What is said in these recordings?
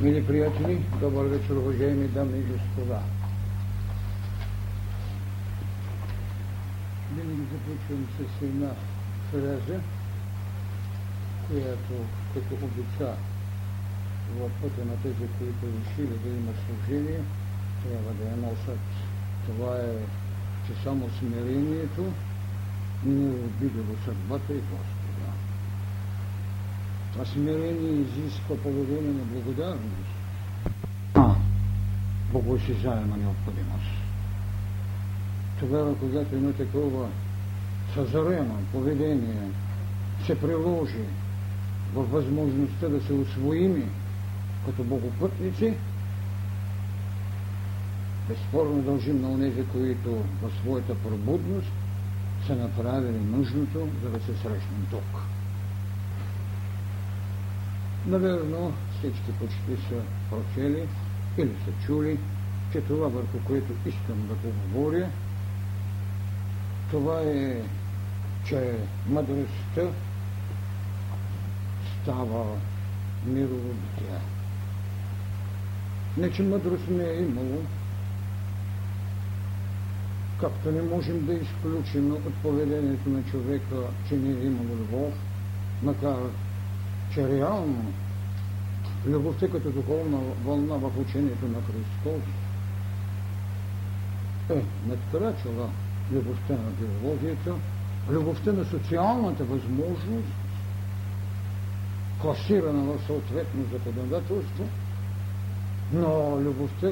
Мили приятели, добър вечер, уважаеми дами и господа. Винаги започвам с една фраза, която като обича в пътя на тези, които решили да имат служение, трябва да я носят. Това е, че само смирението не обидило съдбата и Господа. Това смирение изисква поведение на благодарност. А, богосизаема необходимост. Тогава, когато има такова съзарено поведение, се приложи във възможността да се освоими като богопътници, безспорно дължим на онези, които в своята пробудност са направили нужното, за да се срещнем тук. Наверно, всички почти са прочели или са чули, че това, върху което искам да поговоря, това е, че мъдростта става мирово битие. Не, че мъдрост не е имало, както не можем да изключим от поведението на човека, че не е имало любов, макар че реално любовта като духовна вълна в учението на Христос е надкрачила любовта на биологията, любовта на социалната възможност, класирана в съответно законодателство, но любовта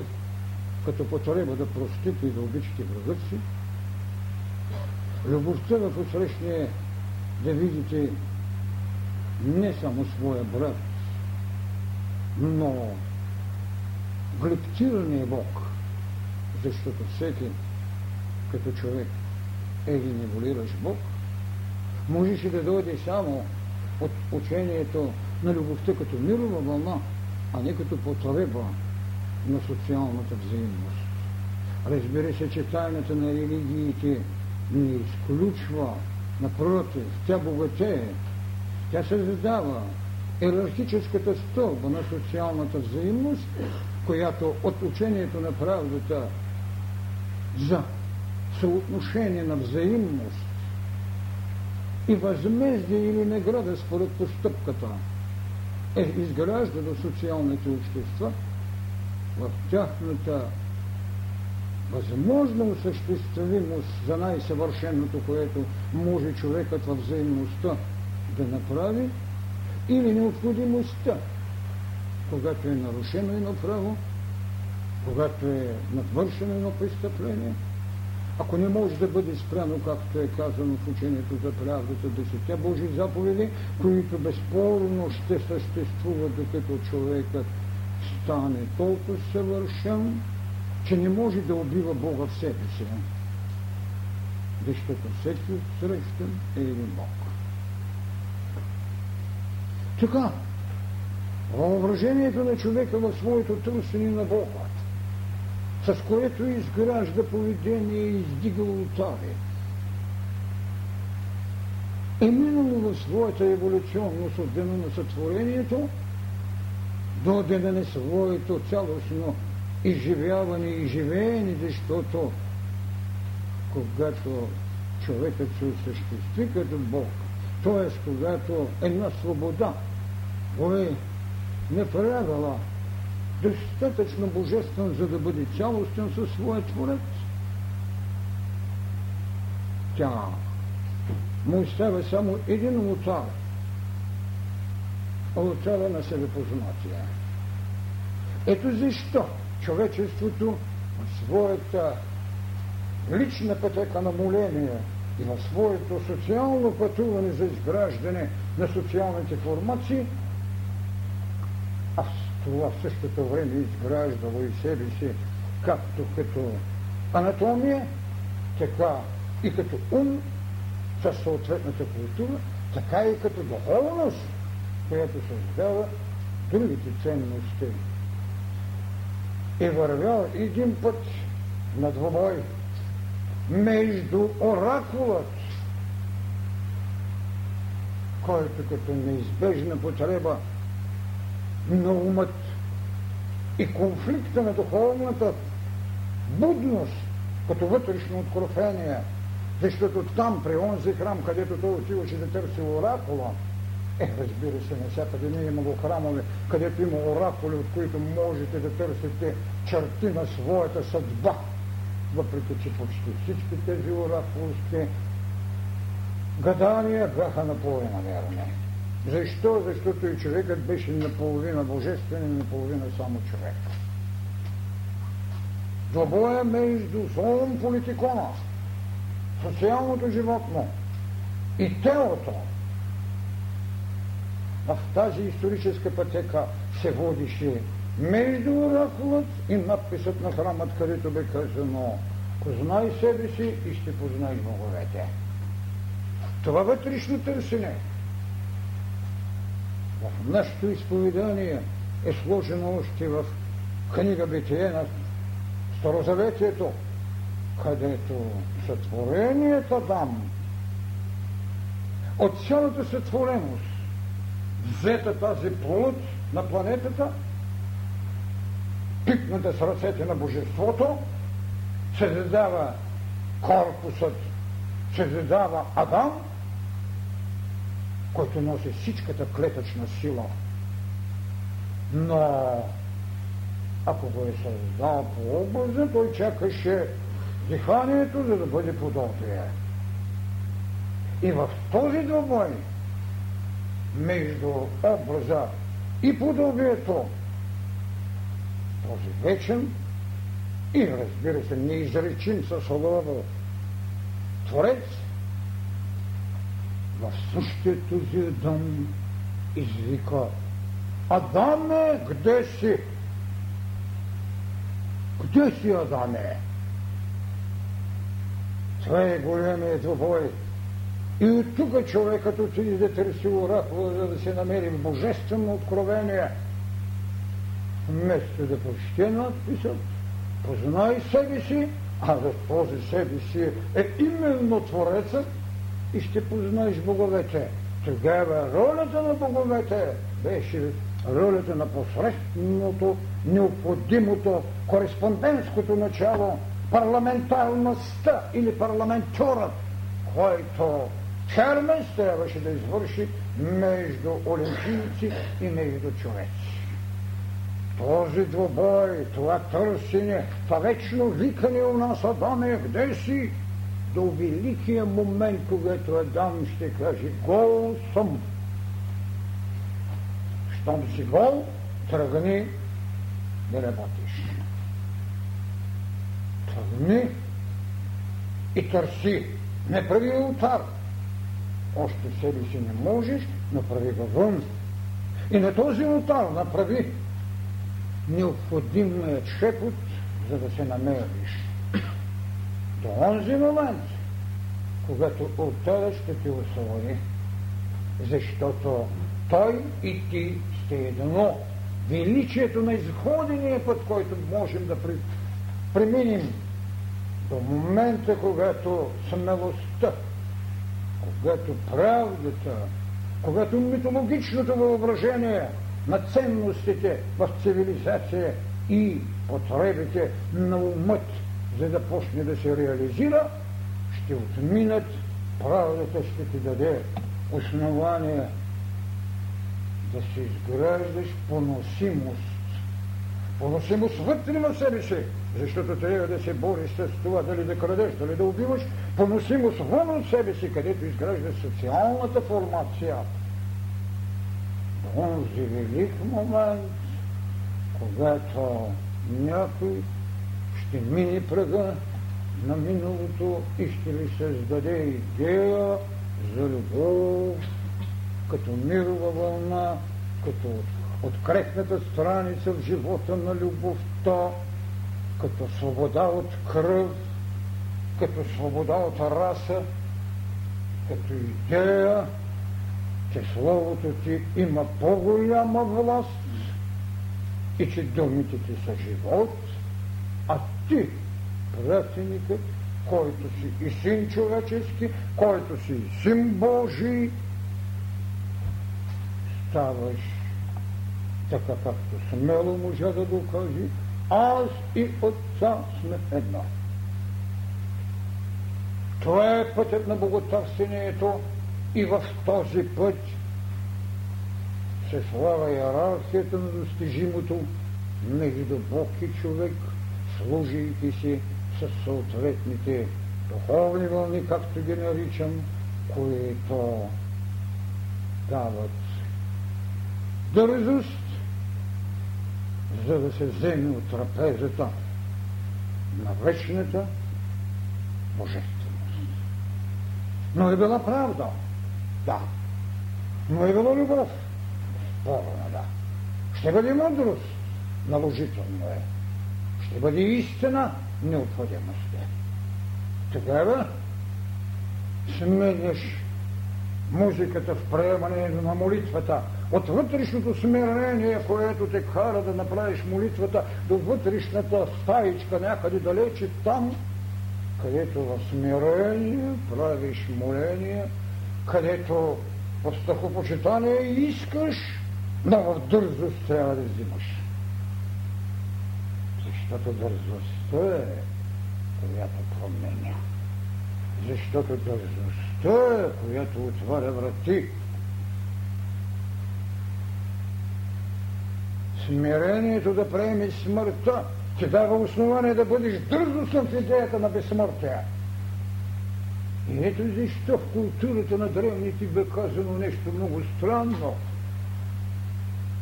като потреба да простите и да обичате врагът си, любовта в отсрещния да видите не само своя брат, но глептирания Бог, защото всеки като човек е ли неволиращ Бог, можеше да дойде само от учението на любовта като мирова вълна, а не като потреба на социалната взаимност. Разбира се, че тайната на религиите не изключва, напротив, тя богатее, тя създава иерархическата стълба на социалната взаимност, която от учението на правдата за съотношение на взаимност и възмездие или награда според постъпката е изгражда социалните общества в тяхната възможна осъществимост за най-съвършеното, което може човекът във взаимността да направи, или необходимостта, когато е нарушено едно право, когато е надвършено едно престъпление, ако не може да бъде спряно, както е казано в учението за правдата, десетте Божи заповеди, които безспорно ще съществуват, докато човекът стане толкова съвършен, че не може да убива Бога в себе си. Защото всеки срещан е един Бог. Така, въображението на човека в своето търсене на Бога, с което изгражда поведение и издига ултари, е минало в своята еволюционност от дена на сътворението до дена на своето цялостно изживяване и живеене, защото когато човекът се осъществи като Бог, т.е. когато една свобода го е направила достатъчно божествен, за да бъде цялостен със своя Творец, тя му оставя само един ултар. Ултара на себепознатие. Ето защо човечеството в своята лична пътека на моление и в своето социално пътуване за изграждане на социалните формации, а в това в същото време изграждало и себе си както като анатомия, така и като ум, със съответната култура, така и като духовност, която създава другите ценности. Е вървял един път на двобой между оракулът, който като неизбежна потреба на умът и конфликта на духовната будност като вътрешно откровение, защото там, при онзи храм, където той отиваше да търси оракула, е, разбира се, навсякъде не е имало храмове, където има оракули, от които можете да търсите черти на своята съдба. Въпреки, че почти всички тези оракулски гадания бяха наполовина верни. Защо? Защото и човекът беше наполовина божествен и наполовина само човек. Двобоя между злом политикона, социалното животно и телото в тази историческа пътека се водише между оракулът и надписът на храмът, където бе казано Познай себе си и ще познай боговете. Това вътрешно търсене нашето изповедание е сложено още в книга Битие на Старозаветието, където сътвореният Адам от цялата сътвореност взета тази плод на планетата, пипната с ръцете на Божеството, се задава корпусът, се задава Адам, който носи всичката клетъчна сила. Но ако го е създал по образа, той чакаше диханието, за да бъде подобие. И в този двобой между образа и подобието, този вечен и разбира се неизречим със слово Творец, в същия този Адам извика Адаме, къде си? Къде си, Адаме? Това е големият двобой. И от тук човекът отиде да търси оракула, за да се намери божествено откровение. Вместо да прочете надписът, познай себе си, а за този себе си е именно Творецът и ще познаеш боговете. Тогава ролята на боговете беше ролята на посредственото, необходимото, кореспондентското начало, парламентарността или парламентурът, който Хермес трябваше да извърши между олимпийци и между човеци. Този двобой, това търсене, това вечно викане у нас, Адаме, къде си? До великия момент, когато Адам ще каже, гол съм. Щом си гол, тръгни да работиш. Тръгни и търси. Не прави ултар. Още себе си не можеш, направи го вън. И на този ултар направи необходимият шепот, за да се намериш. До онзи момент, когато ултарът ще те освободи, защото той и ти сте едно. Величието на изходения път, който можем да преминем до момента, когато смелостта, когато правдата, когато митологичното въображение на ценностите в цивилизация и потребите на умът, за да почне да се реализира, ще отминат, правдата ще ти даде основание да се изграждаш поносимост. Поносимост вътре на себе си, защото трябва да се бориш с това дали да крадеш, дали да убиваш, поносимост вън от себе си, където изграждаш социалната формация. Онзи велик момент, когато някой ще мине прага на миналото и ще ви създаде идея за любов, като мирова вълна, като открехната страница в живота на любовта, като свобода от кръв, като свобода от раса, като идея, че Словото ти има по-голяма власт и че думите ти са живот, а ти, пратеникът, който си и син човечески, който си и син Божий, ставаш така както смело можа да го каже, аз и Отца сме едно. Това е пътят на боготърсението и в този път се слава иерархията на достижимото между Бог и човек, служейки си с съответните духовни вълни, както ги наричам, които дават дързост, за да се вземе от трапезата на вечната божественост. Но е била правда, да. Но е била любов, спорна, да. Ще бъде мъдрост, наложително е. Ще бъде истина, необходимост е. Тогава сменяш музиката в приемане на молитвата, от вътрешното смирение, което те кара да направиш молитвата, до вътрешната стаичка някъде далече там, където в смирение правиш моление, където в страхопочитание искаш, но в дързост трябва да взимаш. Защото дързостта е, която променя. Защото дързостта е, която отваря врати. Смирението да приеме смъртта ти дава основание да бъдеш дързостен в идеята на безсмъртие. И ето защо в културата на древните бе казано нещо много странно.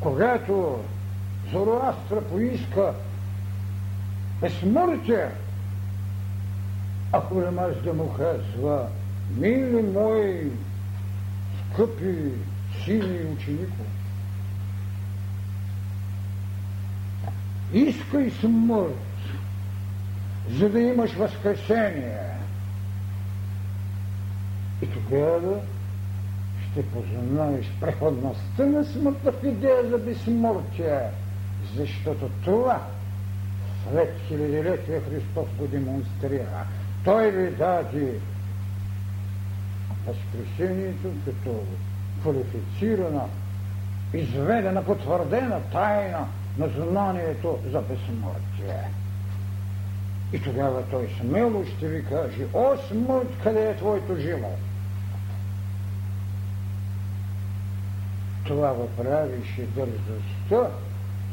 Когато Зороастра поиска безсмъртие, ако не може да му казва, мили мои скъпи сини ученико, искай смърт, за да имаш възкресение. И тогава ще познаеш преходността на смъртта в идея за безсмъртие, защото това след хилядилетия Христос го демонстрира. Той ви даде възкресението като квалифицирана, изведена, потвърдена тайна на знанието за безсмъртие. И тогава той смело ще ви каже, о смърт, къде е твоето жило? Това го правише дързостта,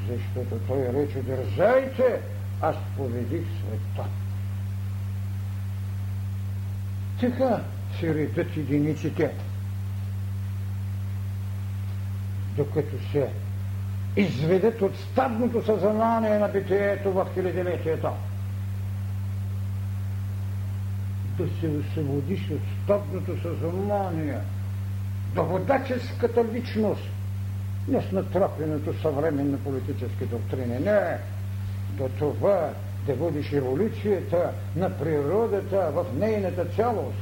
защото той рече, държайте, аз победих света. Така се редат единиците, докато се изведат от стадното съзнание на битието в хилядилетието. Да се освободиш от стадното съзнание, до водаческата личност, не с натрапеното съвременна политически доктрини, не, до това да водиш еволюцията на природата в нейната цялост,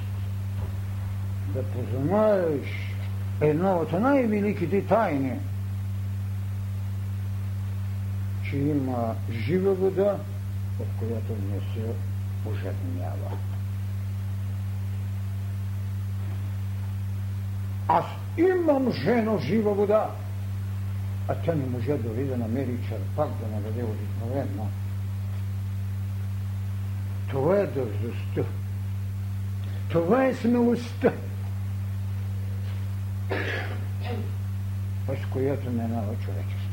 да познаеш едно от най-великите тайни – че има жива вода, от която не се ожеднява. Аз имам жено жива вода, а тя не може дори да намери черпак да наведе обикновено. Това е дързостта. Това е смелостта, с която минава човечеството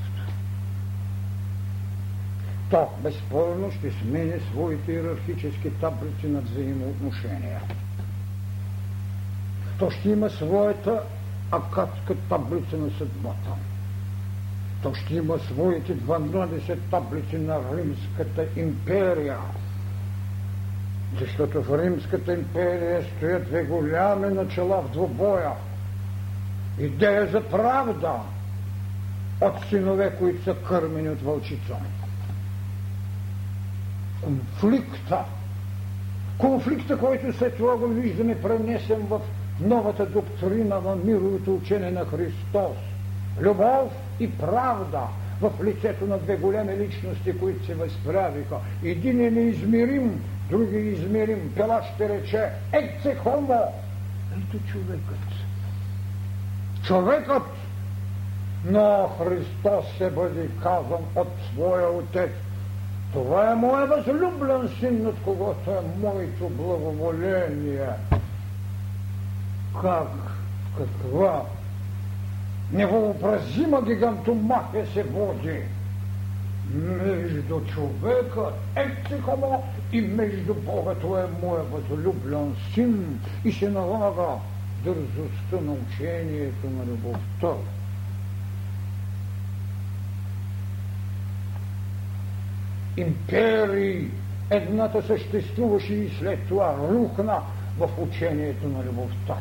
то безспорно ще смене своите иерархически таблици на взаимоотношения. То ще има своята акадска таблица на съдбата. То ще има своите 12 таблици на Римската империя. Защото в Римската империя стоят две голями начала в двобоя. Идея за правда от синове, които са кърмени от вълчица конфликта. Конфликта, който след това го виждаме пренесен в новата доктрина на мировото учение на Христос. Любов и правда в лицето на две големи личности, които се възправиха. Един е неизмерим, други е измерим. Пела ще рече, екце хомо. Ето човекът. Човекът но Христос се бъде казан от своя Отец. Това е моят възлюблен син, над когото е моето благоволение. Как, каква невообразима гигантомахия се води между човека, ектикомо, и между Бога. Това е моя възлюблен син и се налага дързостта на учението на любовта. Империи едната съществуваше и след това рухна в учението на любовта.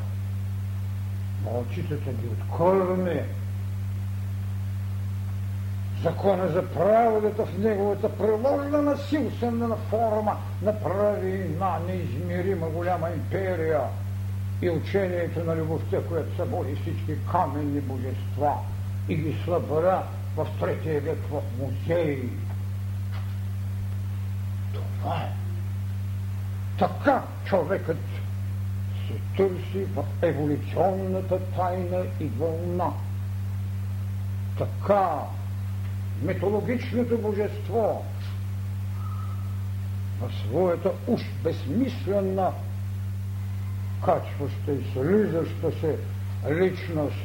Малчицата ги откорми. Закона за правдата в неговата приложена насилствена форма направи една неизмерима голяма империя и учението на любовта, която събори всички каменни божества и ги събра в третия век в музей. Това е. Така човекът се търси в еволюционната тайна и вълна. Така митологичното божество в своята уж безсмислена качваща и слизаща се личност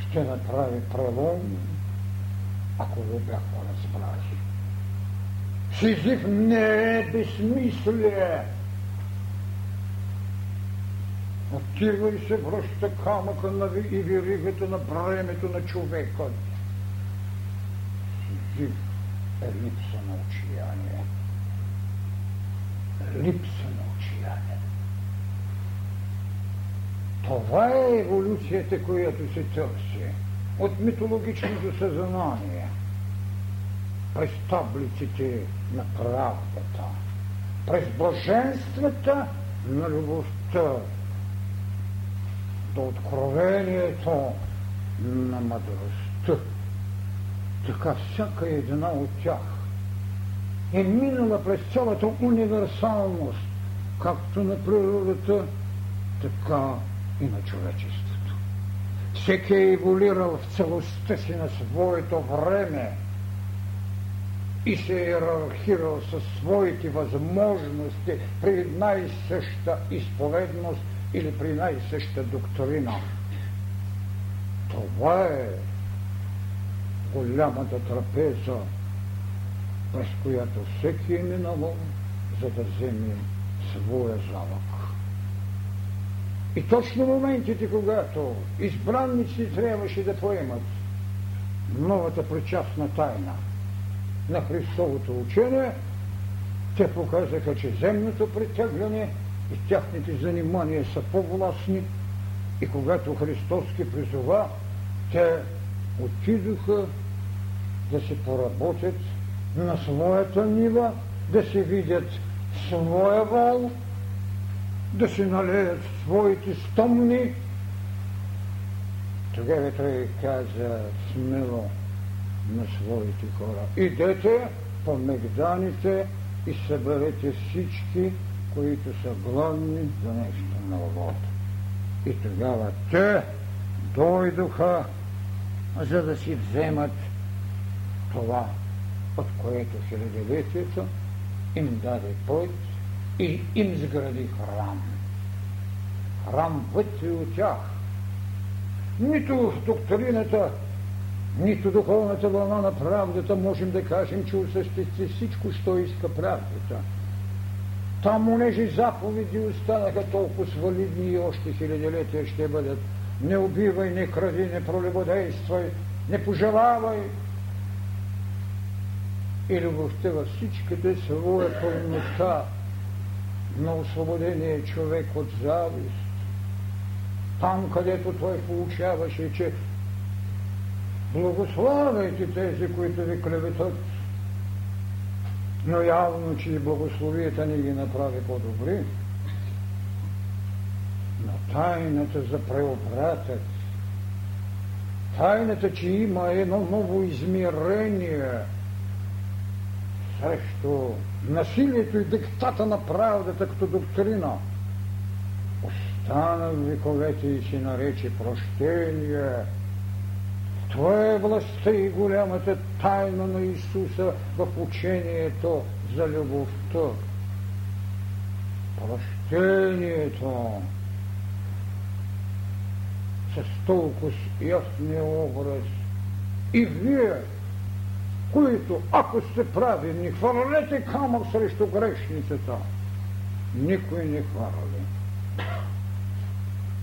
ще направи прелом, ако го бяхме разбрали. Сизиф не е безсмислие. Отива и се връща камъка на и виригата на бремето на човека. Сизиф е липса на отчаяние. Липса на отчаяние. Това е еволюцията, която се търси от митологичното съзнание през таблиците на правдата, през блаженствата на любовта, до откровението на мъдростта. Така всяка една от тях е минала през цялата универсалност, както на природата, така и на човечеството. Всеки е еволюирал в целостта си на своето време и се е иерархирал със своите възможности при една и съща изповедност или при една и съща доктрина. Това е голямата трапеза, през която всеки е минавал, за да вземе своя залък. И точно моментите, когато избранници трябваше да поемат новата причастна тайна на Христовото учение, те показаха, че земното притегляне и тяхните занимания са по-властни и когато Христос ги призова, те отидоха да се поработят на своята нива, да се видят своя вал, да се налеят своите стомни. Тогава той каза смело на своите хора. Идете по мегданите и съберете всички, които са гладни за нещо ново. И тогава те дойдоха, за да си вземат това, от което хилядолетието им даде път и им сгради храм. Храм вътре от тях. Нито в доктрината, нито духовната вълна на правдата можем да кажем, че осъществи всичко, що иска правдата. Там онежи заповеди останаха толкова свалидни и още хилядолетия ще бъдат. Не убивай, не кради, не пролюбодействай, не пожелавай, и любовта във всичките своя пълнота на освободения човек от завист. Там, където той получаваше, че благославяйте тези, които ви клеветат, но явно, че и благословията не ги направи по-добри. Но тайната за преобратът, тайната, че има едно ново измерение – срещу насилието и диктата на правдата като доктрина. Остана в вековете и си нарече прощение Това е властта и голямата тайна на Исуса в учението за любовта. Прощението с толкова ясния образ. И вие, които, ако сте прави, не хвърлете камък срещу грешницата. Никой не хвърли.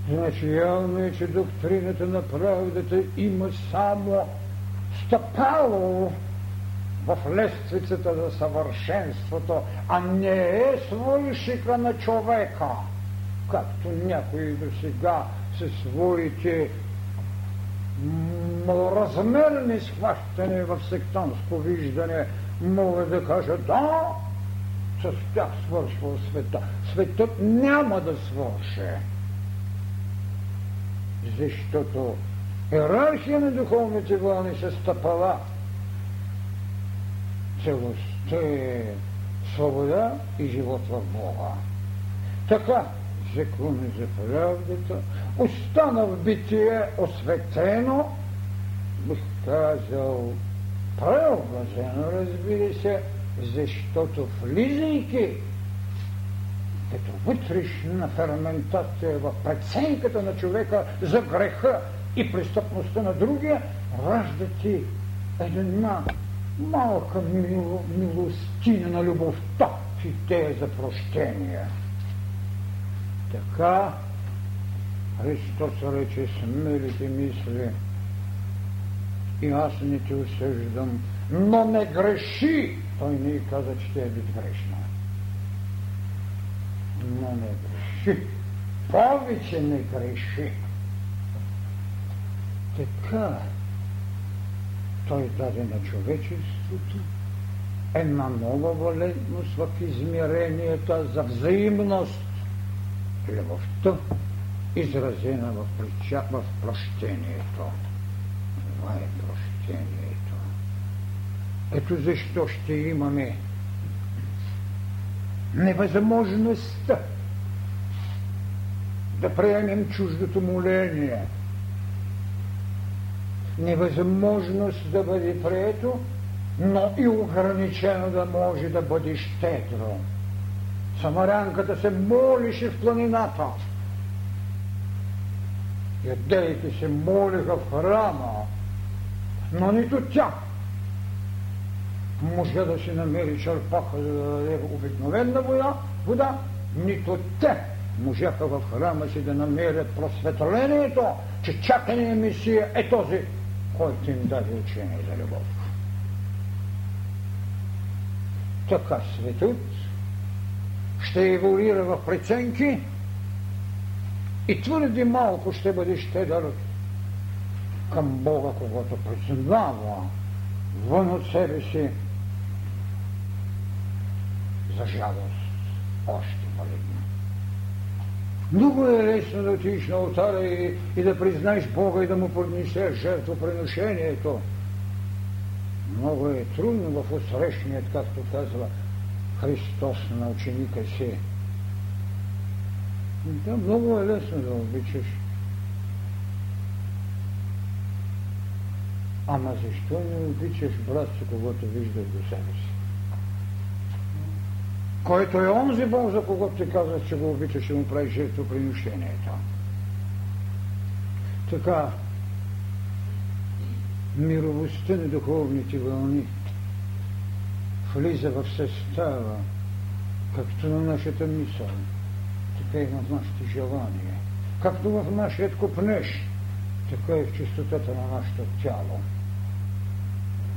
Значи явно е, че доктрината на правдата има само стъпало в лествицата за съвършенството, а не е свойшика на човека, както някои до сега със своите малоразмерни схващания в сектантско виждане могат да кажат да, с тях свършва света. Светът няма да свърше. Защото иерархия на духовните вълни се стъпала. Целостта е свобода и живот в Бога. Така, закони за правдата, остана в битие осветено, бих казал, преобразено, разбира се, защото влизайки като вътрешна ферментация в преценката на човека за греха и престъпността на другия, ражда ти една малка мило, милостина на любовта в идея за прощение. Така Христос рече смелите мисли и аз не те осъждам, но не греши. Той не каза, че те е безгрешна. Но не греши. Повече не греши. Така той даде на човечеството една нова валентност в измеренията за взаимност любовта, изразена в, прича, в прощението. Това е прощението. Ето защо ще имаме невъзможността да приемем чуждото моление. Невъзможност да бъде прието, но и ограничено да може да бъде щедро. Самарянката се молише в планината. Ядеите се молиха в храма, но нито тя може да си намери черпака, за да даде обикновена вода, вода, нито те можаха в храма си да намерят просветлението, че чакания Месия е този, който им даде учение за любов. Така светът ще еволюира в преценки и твърде малко ще бъде щедър към Бога, когато признава вън от себе си за жалост още малигна. Много е лесно да отидеш на алтара и, и да признаеш Бога и да му поднесеш жертвоприношението. Много е трудно в усрещният, както казва Христос на ученика си. Да, много е лесно да обичаш. Ама защо не обичаш брат си, когато виждаш до себе си? Който е онзи Бог, за когото ти казваш, че го обичаш и му правиш жертвоприношението. Така, мировостта на духовните вълни – влиза в състава, както на нашата мисъл, така и в нашите желания. Както в нашия купнеж, така и в чистотата на нашето тяло.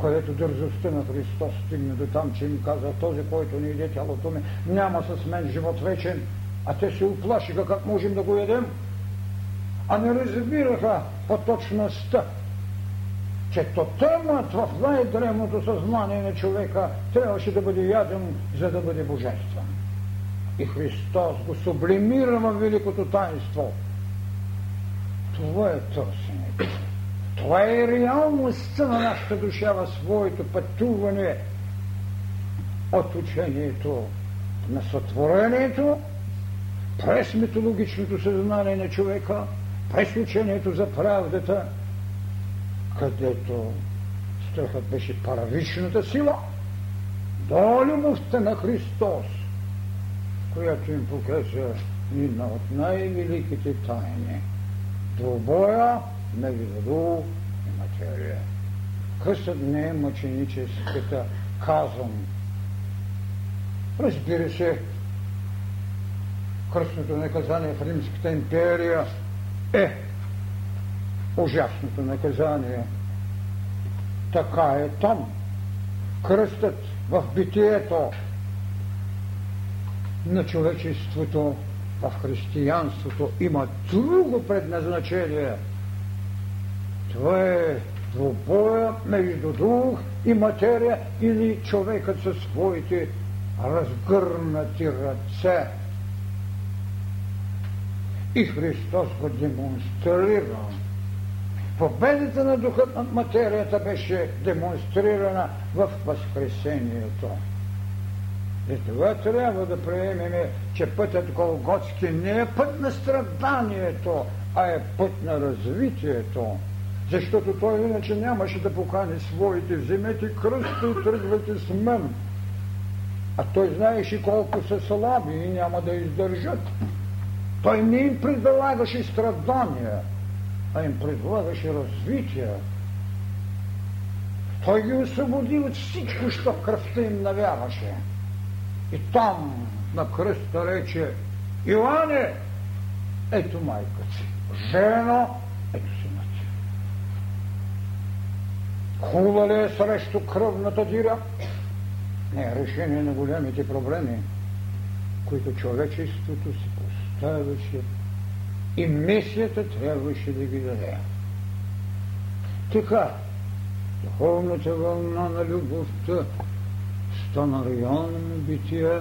Където дързостта на Христос стигне до там, че им каза, този, който не иде тялото ми, няма с мен живот вечен, а те се оплашиха как можем да го ядем, а не разбираха по точността че тотемът в най-древното съзнание на човека трябваше да бъде яден, за да бъде божествен. И Христос го сублимира в великото таинство. Това е търсенето. Това е реалността на нашата душа в своето пътуване от учението на сътворението през митологичното съзнание на човека, през учението за правдата, където страхът беше паравичната сила, до любовта на Христос, която им показа една от най-великите тайни. Двобоя между дух и материя. Кръстът не е мъченическата, казвам. Разбира се, кръстното наказание в Римската империя е ужасното наказание. Така е там. Кръстът в битието на човечеството в християнството има друго предназначение. Това е двубоя между дух и материя или човекът със своите разгърнати ръце. И Христос го демонстрира. Победата на духът над материята беше демонстрирана в Възкресението. И това трябва да приемеме, че пътят Голготски не е път на страданието, а е път на развитието. Защото той иначе нямаше да покани своите, вземете кръста и тръгвате с мен. А той знаеше колко са слаби и няма да издържат. Той не им предлагаше страдания, а им предлагаше развитие. Той ги освободи от всичко, що кръвта им навяваше. И там на кръста рече Иоанне, ето майка си. Жено, ето си. Хубава ли е срещу кръвната дира? Не е решение на големите проблеми, които човечеството си поставяше и мисията трябваше да ги даде. Така, духовната вълна на любовта стана реално битие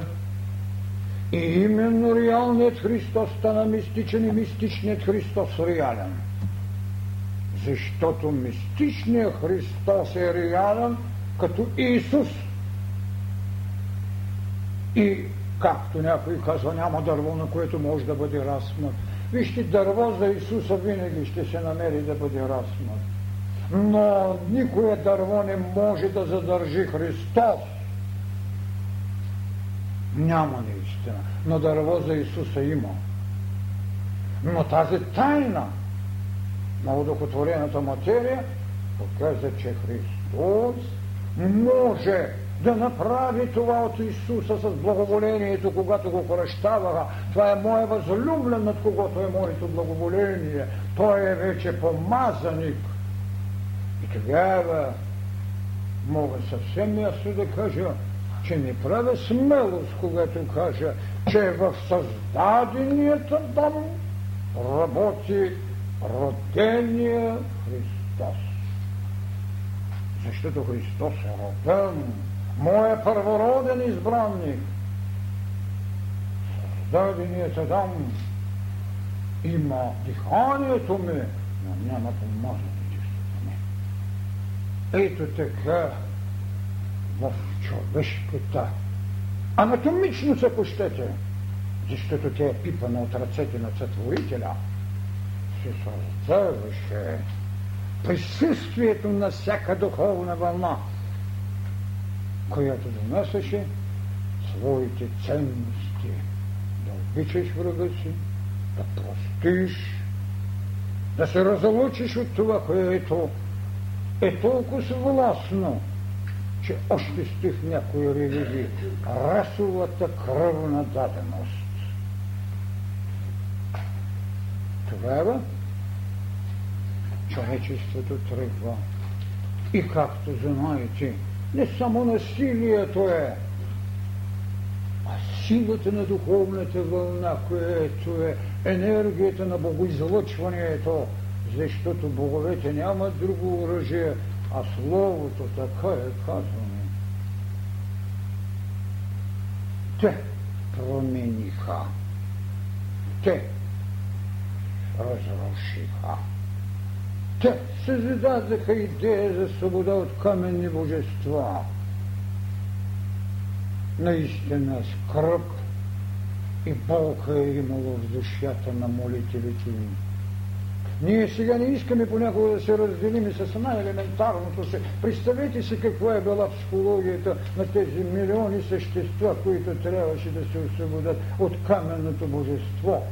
и именно реалният Христос стана мистичен и мистичният Христос реален. Защото мистичният Христос е реален като Исус. И както някой казва, няма дърво, на което може да бъде размът. Вижте, дърво за Исуса винаги ще се намери да бъде размът. Но никое дърво не може да задържи Христос. Няма наистина. Но дърво за Исуса има. Но тази тайна на удохотворената материя показва, че Христос може да направи това от Исуса с благоволението, когато го прощаваха. Това е моя възлюблен, над когото е моето благоволение. Той е вече помазаник. И тогава мога съвсем ясно да кажа, че не правя смелост, когато кажа, че в създаденият дом работи родения Христос. Защото Христос е роден, моя първороден избранник. Създаденият дом има диханието ми, но няма помазаните ми. Ето така в човешката анатомичност, ако щете, защото тя е пипана от ръцете на сътворителя, се създаваше присъствието на всяка духовна вълна, която донасяше своите ценности, да обичаш врага си, да простиш, да се разлучиш от това, което е толкова властно, че още сте в някои религии. Расовата кръвна даденост. Тогава човечеството тръгва. И както знаете, не само насилието е, а силата на духовната вълна, което е енергията на богоизлъчването, защото боговете нямат друго оръжие, а Словото така е казано. Те промениха. Те разрушиха. Те създадаха идея за свобода от каменни божества. Наистина скръп и болка е имало в душата на молителите им. Ние сега не искаме понякога да се разделим и с най-елементарното се. Представете си какво е била психологията на тези милиони същества, които трябваше да се освободят от каменното божество.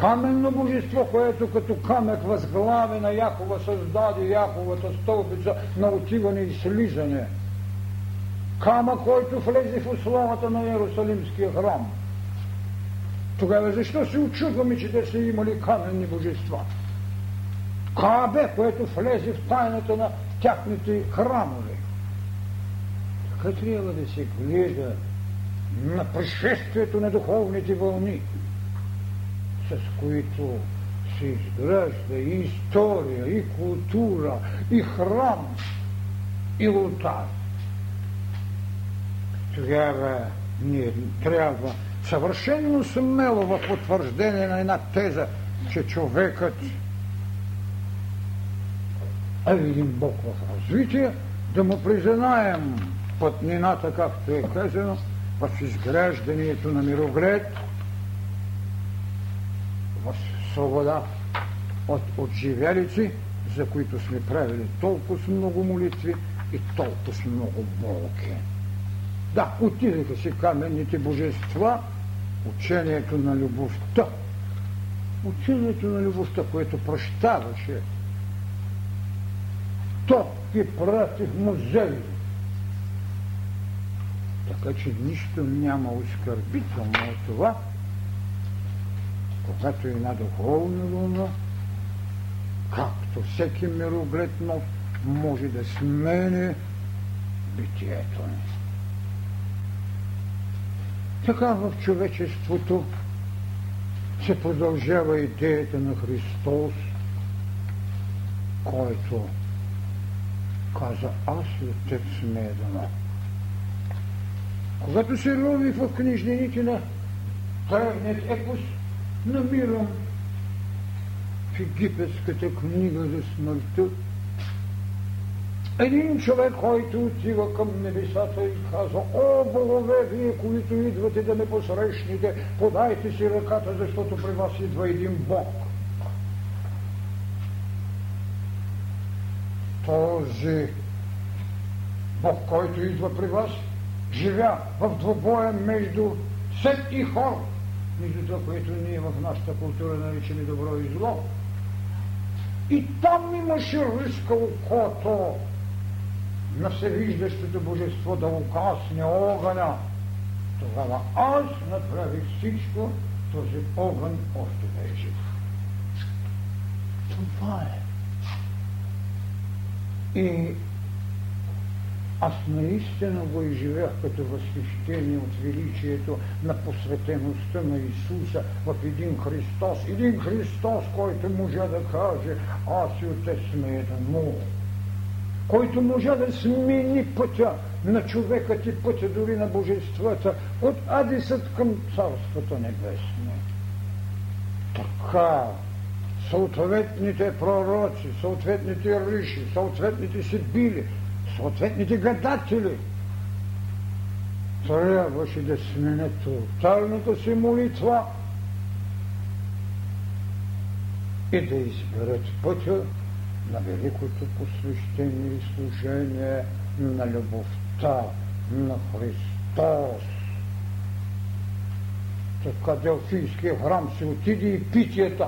Каменно божество, което като камък възглави на Якова създаде Яковата стълбица на отиване и слизане. Камък, който влезе в условата на Иерусалимския храм. Тогава защо се очудваме, че те са имали каменни божества? Кабе, което влезе в тайната на тяхните храмове. Така трябва да се гледа на пришествието на духовните вълни, с които се изгражда и история, и култура, и храм, и лотар. Тогава ние трябва съвършенно смело в потвърждение на една теза, че човекът е един Бог в развитие, да му признаем пътнината, както е казано, в изграждането на мироглед, в свобода от отживелици, за които сме правили толкова много молитви и толкова много болки. Да, отидеха си каменните божества, учението на любовта. Учението на любовта, което прощаваше. То ги прати в музеи. Така че нищо няма оскърбително от това, когато една духовна луна, както всеки мироглед нов, може да смене битието ни. Така в човечеството се продължава идеята на Христос, който каза, аз и Отец сме едно. Когато се рови в книжнините на древният епос, намирам в египетската книга за смъртта един човек, който отива към небесата и казва, о, богове, вие, които идвате да ме посрещнете, подайте си ръката, защото при вас идва един Бог. Този Бог, който идва при вас, живя в двобоя между сет и хор, между това, което ние в нашата култура наричаме добро и зло. И там имаше риска окото, на всевиждащото божество да угасне огъня. Тогава аз направих всичко, този огън още да е жив. Това е. И аз наистина го изживях като възхищение от величието на посветеността на Исуса в един Христос. Един Христос, който може да каже, аз и Отец сме едно който може да смени пътя на човекът и пътя дори на божествата от Адисът към Царството Небесно. Така, съответните пророци, съответните риши, съответните сибили, съответните гадатели трябваше да сменят тоталната си молитва и да изберат пътя на великото посвещение и служение на любовта на Христос. Така Делфийския храм се отиде и питиета.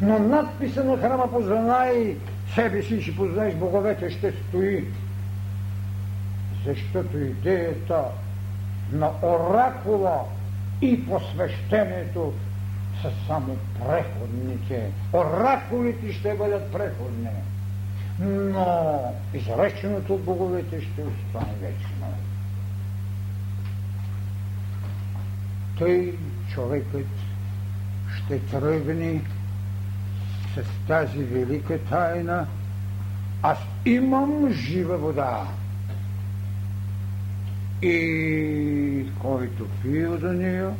Но надписа на храма познай себе си, ще познаеш боговете, ще стои. Защото идеята на оракула и посвещението са само преходните. Оракулите ще бъдат преходни. Но изреченото от боговете ще остане вечно. Той човекът ще тръгне с тази велика тайна. Аз имам жива вода. И който пие за нея,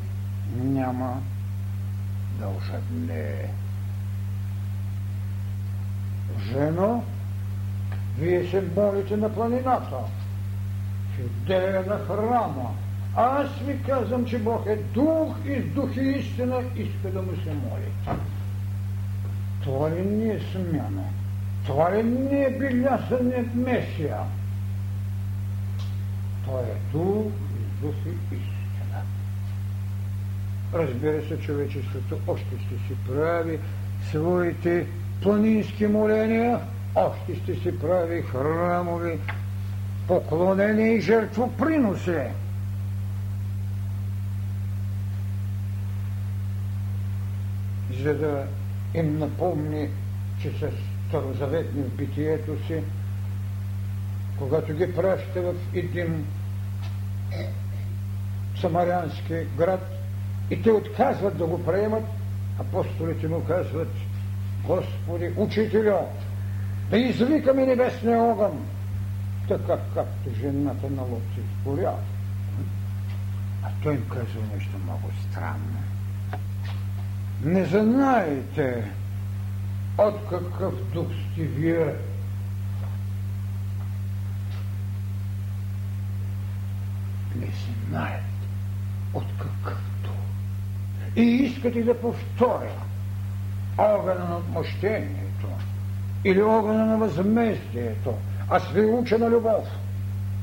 няма дължадне. Жено, вие се молите на планината, в идея на храма. Аз ви казвам, че Бог е дух и дух и истина иска да му се молите. Това ли не е смяна? Това ли не е билясаният Месия? Той е дух, дух и истина. Разбира се, човечеството още ще си прави своите планински моления, още ще си прави храмови поклонения и жертвоприноси. За да им напомни, че са старозаветни в битието си, когато ги праща в един самарянски град и те отказват да го приемат, апостолите му казват, Господи, учителю, да извикаме небесния огън, така както жената на Лот се изгоря. А той им казва нещо много странно. Не знаете от какъв дух сте вие. Не знаете от какъв дух. И искате да повторя огъна на отмъщението или огъна на възмездието, аз ви уча на любов.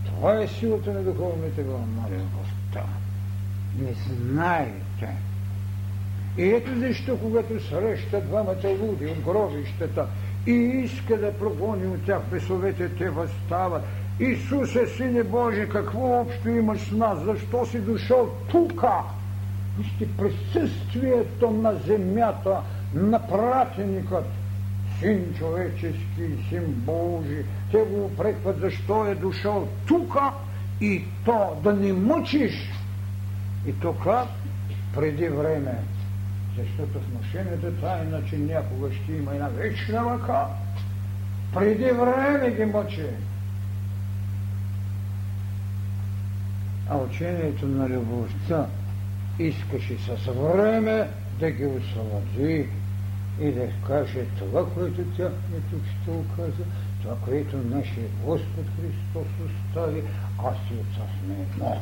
Това е силата на духовните вълна на любовта. Не знаете. Ето защо, когато среща двамата луди от гробищата и иска да прогони от тях бесовете, те възстават. Исусе, Сине Божи, какво общо имаш с нас? Защо си дошъл тука? Вижте присъствието на земята, на пратеникът, син човечески, син Божи. Те го упрекват, защо е дошъл тука и то да не мъчиш. И то? Преди време. Защото внушението тайна, че някога ще има една вечна ръка. Преди време ги мъчи. А учението на любовта искаше с време да ги освободи и да каже това, което тяхното учител каза, това, което нашия Господ Христос остави, аз и отца сме едно.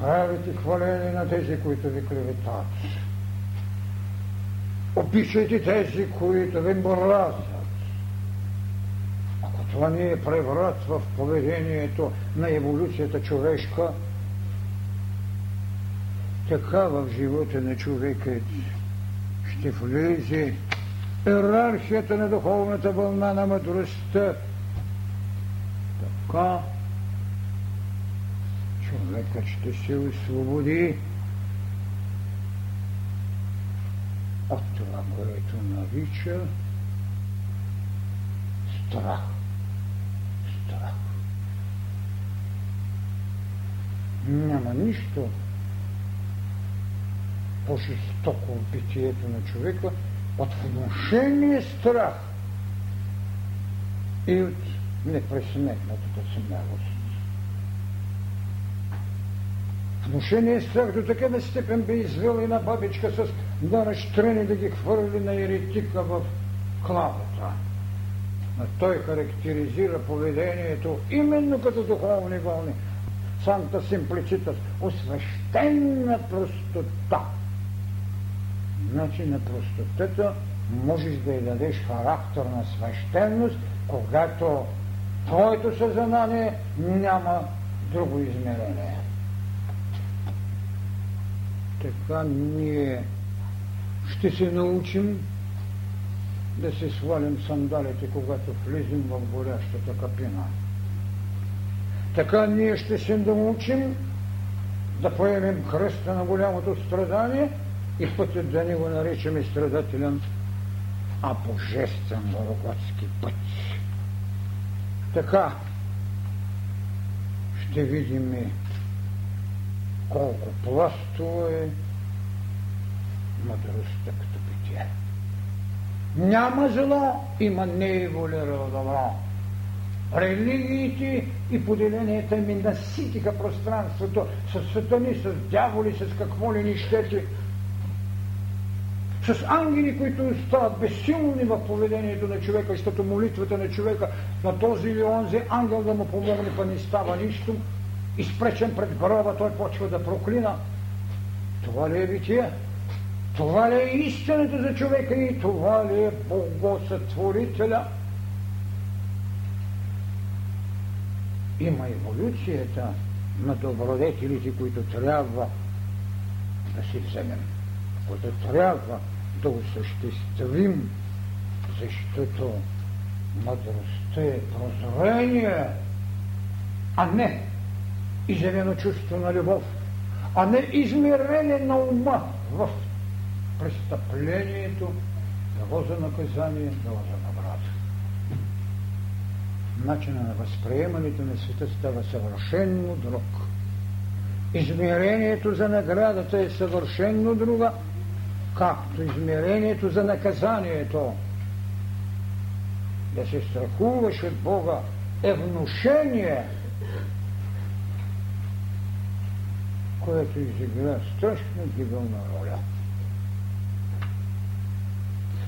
Правите хваление на тези, които ви клеветат. Опишете тези, които ви мразят. Ако това не е преврат в поведението на еволюцията човешка, така в живота на човека ще влезе иерархията на духовната вълна на мъдростта. Така човекът ще се освободи от това, което нарича страх. Страх. Няма нищо по-жестоко в битието на човека от внушение страх и от непресметната смелост. Внушение страх до такава степен би извел една бабичка с наръщрени да ги хвърли на еретика в клавата. Но той характеризира поведението именно като духовни вълни. Санта симплицитас, освещена простота. Значи на простотата можеш да й дадеш характер на свещеност, когато твоето съзнание няма друго измерение. Така ние ще се научим да се свалим сандалите, когато влизим в горящата капина. Така ние ще се научим да поемем кръста на голямото страдание и пътят да не го наричаме страдателен, а божествен Горогодски път. Така ще видим колко пластово е мъдростта като битие. Няма зло, има нееволирало добро. Религиите и поделенията ми наситиха пространството с сатани, с дяволи, с какво ли ни щети. С ангели, които стават безсилни в поведението на човека, защото молитвата на човека на този или онзи ангел да му помогне, па не става нищо. Изпречен пред гроба, той почва да проклина. Това ли е битие? Това ли е истината за човека и това ли е Богосътворителя? Има еволюцията на добродетелите, които трябва да си вземем, които трябва да осъществим, защото мъдростта е прозрение, а не изявено чувство на любов, а не измерение на ума в престъплението, било за наказание, било за награда. Начина на възприемането на света става съвършенно друг. Измерението за наградата е съвършенно друга, както измерението за наказанието. Да се страхуваш от Бога е внушение, което изигра страшно гибелна роля.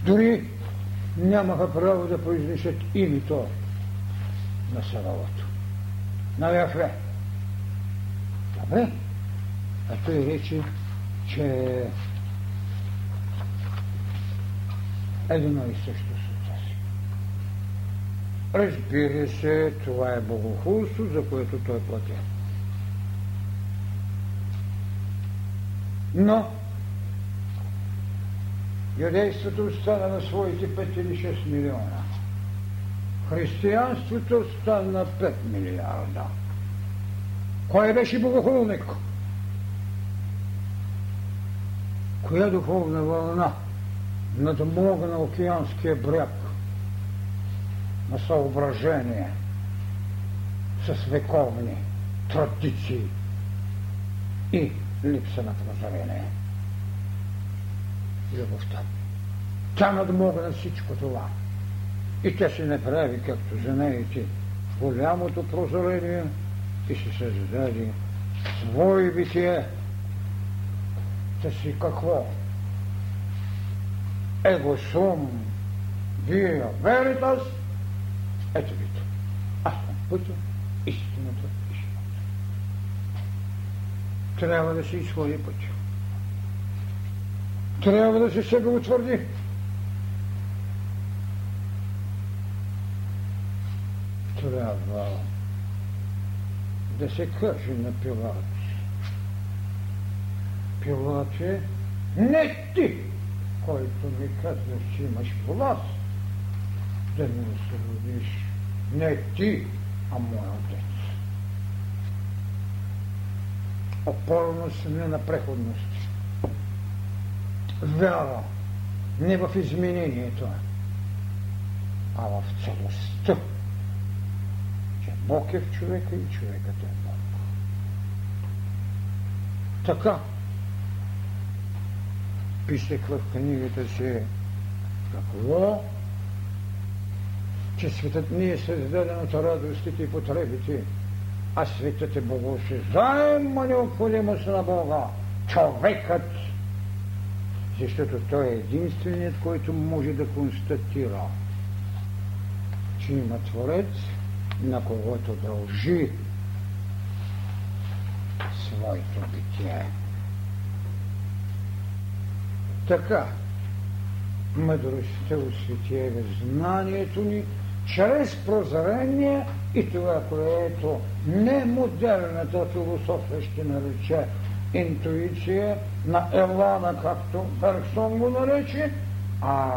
Дори нямаха право да произнесат името на селото. На Яхве. Добре? А той рече, че едно и също с си. Разбира се, това е богохулство, за което той платя. Но юдейството остана на своите 5 или 6 милиона. Християнството стана 5 милиарда. Кой беше богохулник? Коя духовна вълна надмогна океанския бряг на съображение с вековни традиции и липса на прозрение? Любовта. Тя надмогна всичко това. И тя се направи, както знаете, голямото прозрение и се създаде свое битие. Та си какво? Его сум, вие веритас, ето вито. Аз съм пътя, истината и живота. Трябва да се изходи пътя. Трябва да се себе утвърди. трябва да се каже на Пилат. Пилате, не ти, който ми казваш, че имаш власт да ми освободиш. Не ти, а моя отец. Опорност не на преходност. Вяра не в изменението, а в целостта. Бог е в човека и човекът е Бог. Така писах в книгата си какво? Че светът не е създаден от радостите и потребите, а светът е богосъзнаема необходимост на Бога. Човекът, защото той е единственият, който може да констатира, че има Творец, на когото дължи своето битие. Така, мъдростта осветява знанието ни чрез прозрение и това, което не модерната философия ще нарече интуиция на Елана, както Берксон го нарече, а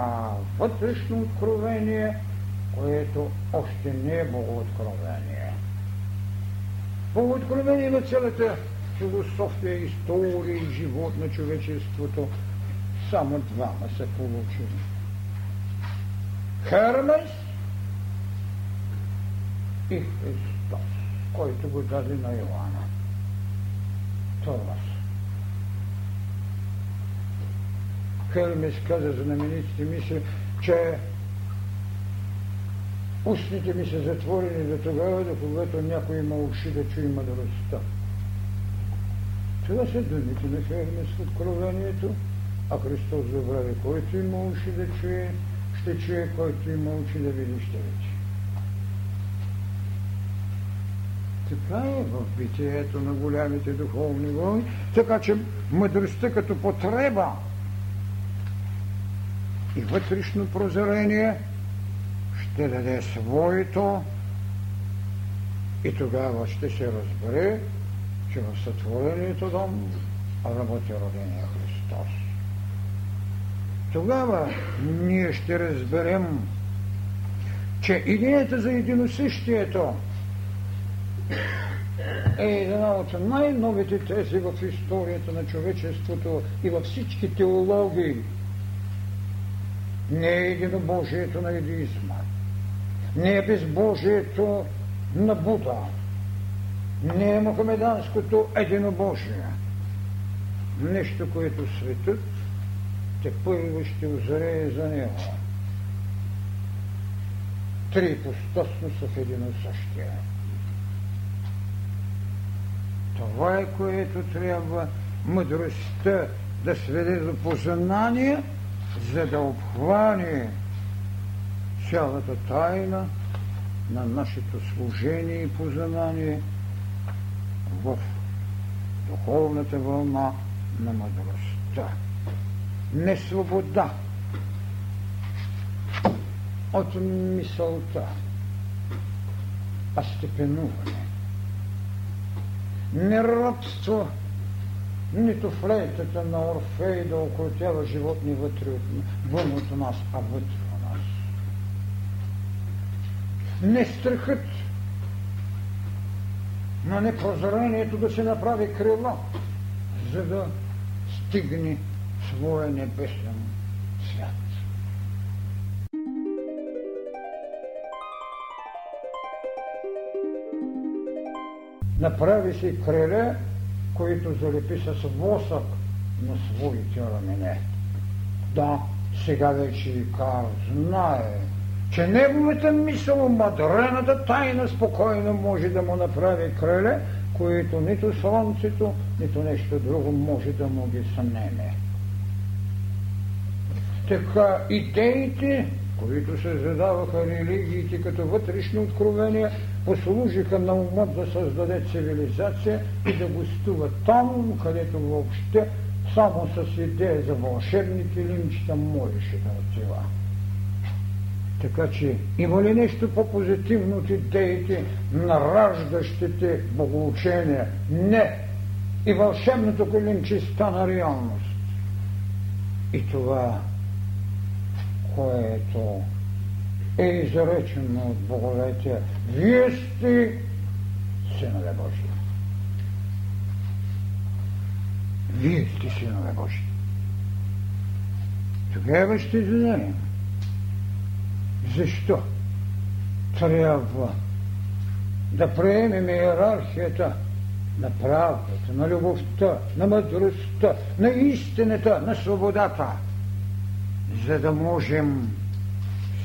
вътрешно откровение – което още не е богооткровение. Богооткровение на цялата философия, история и живот на човечеството само двама са получили. Хермес и Христос, който го даде на Йоанна. Това са. Хермес каза знаменитите мисли, че Устните ми са затворени до тогава, до когато някой има уши да чуе мъдростта. Това са думите на Хермес в откровението, а Христос забрави, който има уши да чуе, ще чуе, който има уши да види, ще види. Така е в битието на голямите духовни войни, така че мъдростта като потреба и вътрешно прозрение, ще даде своето и тогава ще се разбере, че в сътворението дом работи родения Христос. Тогава ние ще разберем, че идеята за единосъщието е една от най-новите тези в историята на човечеството и във всички теологии. Не е единобожието на едизма, не е безбожието на Буда, не е мухамеданското единобожие. Нещо, което светът те първо ще озарее за него. Три постъсно са в едно същия. Това е което трябва мъдростта да сведе до познание, за да обхване цялата тайна на нашето служение и познание в духовната вълна на мъдростта. Не свобода от мисълта, а степенуване не робство, нито флейтата на Орфей да окрутява животни вътре от, вън от нас, а вътре от нас. Не страхът на непрозрението да се направи крило, за да стигне своя небесен Направи си криле, които залепи с восък на своите рамене. Да, сега вече Икар знае, че неговата мисъл, мадрената тайна спокойно може да му направи криле, които нито слънцето, нито нещо друго може да му ги сънеме. Така идеите, които се задаваха религиите като вътрешни откровения, послужиха на ума да създаде цивилизация и да гостува там, където въобще само с идея за вълшебники лимчета можеше да отива. Така че има ли нещо по-позитивно от идеите на раждащите богоучения? Не! И вълшебното килимче стана реалност. И това, което е изречено от боговете. Вие сте синове Божи. Вие сте синове Божи. Тогава ще знаем защо трябва да приемем иерархията на правдата, на любовта, на мъдростта, на истината, на свободата, за да можем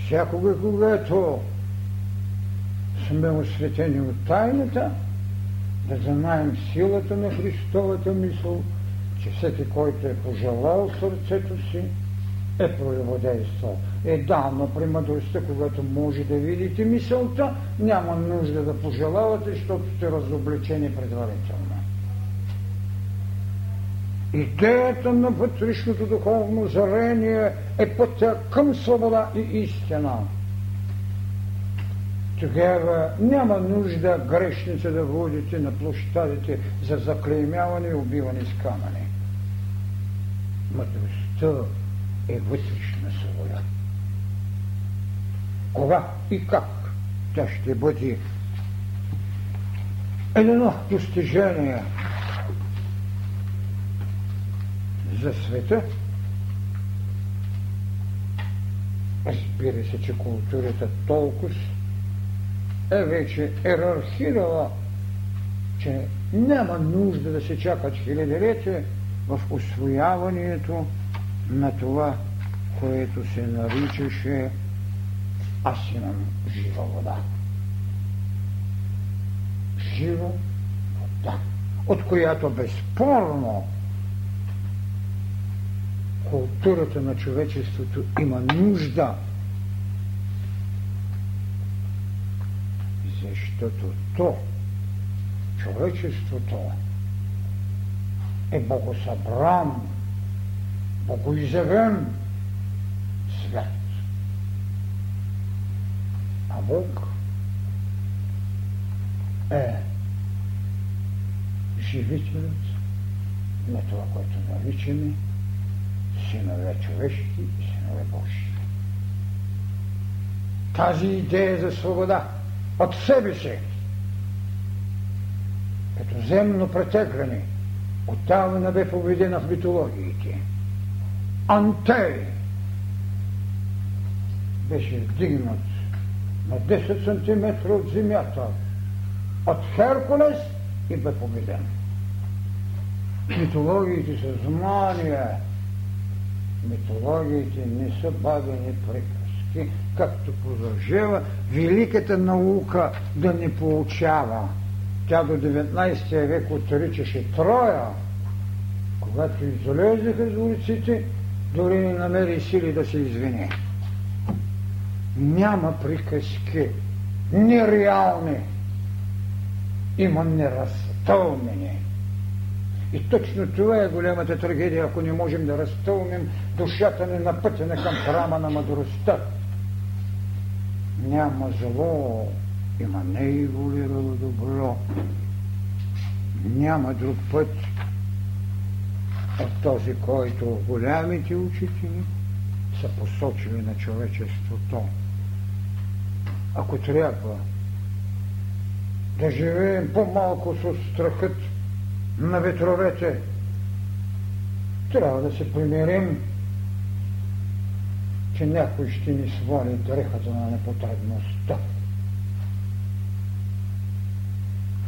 всякога, когато сме осветени от тайната, да знаем силата на Христовата мисъл, че всеки, който е пожелал сърцето си, е прелюбодействал. Е да, но при мъдростта, когато може да видите мисълта, няма нужда да пожелавате, защото сте разобличени предварително. Идеята на вътрешното духовно зарение е пътя към свобода и истина. Тогава няма нужда грешница да водите на площадите за заклеймяване и убиване с камъни. Мъдростта е вътрешна свобода. Кога и как тя ще бъде едно достижение за света, разбира се, че културата толкова е вече ерархирала, че няма нужда да се чакат хилядолетия в освояването на това, което се наричаше аз имам жива вода. Жива вода, от която безспорно културата на човечеството има нужда. Защото то, човечеството, е богосъбран, богоизявен свят. А Бог е живителят на това, което наричаме синове човешки и синове Божи. Тази идея за свобода от себе си, като земно претегляне, отдавна бе победена в митологиите. Антей беше вдигнат на 10 см от земята от Херкулес и бе победен. Митологиите са знания. Митологиите не са бавени приказки, както продължава великата наука да не получава. Тя до 19 век отричаше Троя, когато излезеха из улиците, дори не намери сили да се извини. Няма приказки, нереални, има неразтълнени. И точно това е голямата трагедия, ако не можем да разтълнем душата ни на пътя на към храма на мъдростта. Няма зло, има нееволирало добро. Няма друг път от този, който голямите учители са посочили на човечеството. Ако трябва да живеем по-малко с страхът на ветровете, трябва да се примирим, че някой ще ни свали дрехата на непотребността,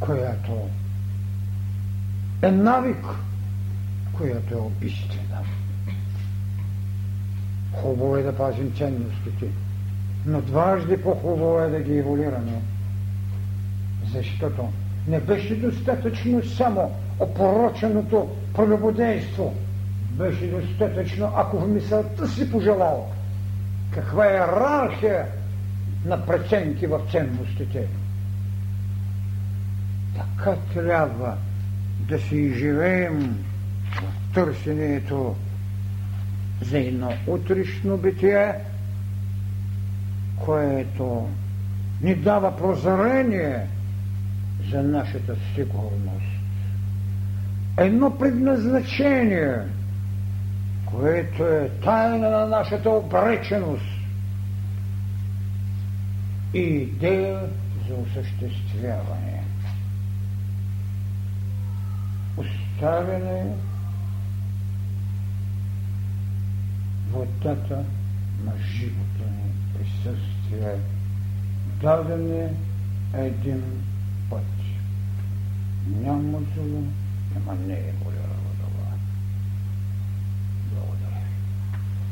която е навик, която е убийствена. Хубаво е да пазим ценностите, но дважди по-хубаво е да ги еволираме. Защото не беше достатъчно само опороченото прелюбодейство. Беше достатъчно, ако в мисълта си пожелал каква е иерархия на преценки в ценностите. Така трябва да си изживеем в търсенето за едно утрешно битие, което ни дава прозрение – за нашата сигурност. Едно предназначение, което е тайна на нашата обреченост и идея за осъществяване. Оставяне водата на живота ни присъствие, дадене един път. Няма зло, няма не е голямо.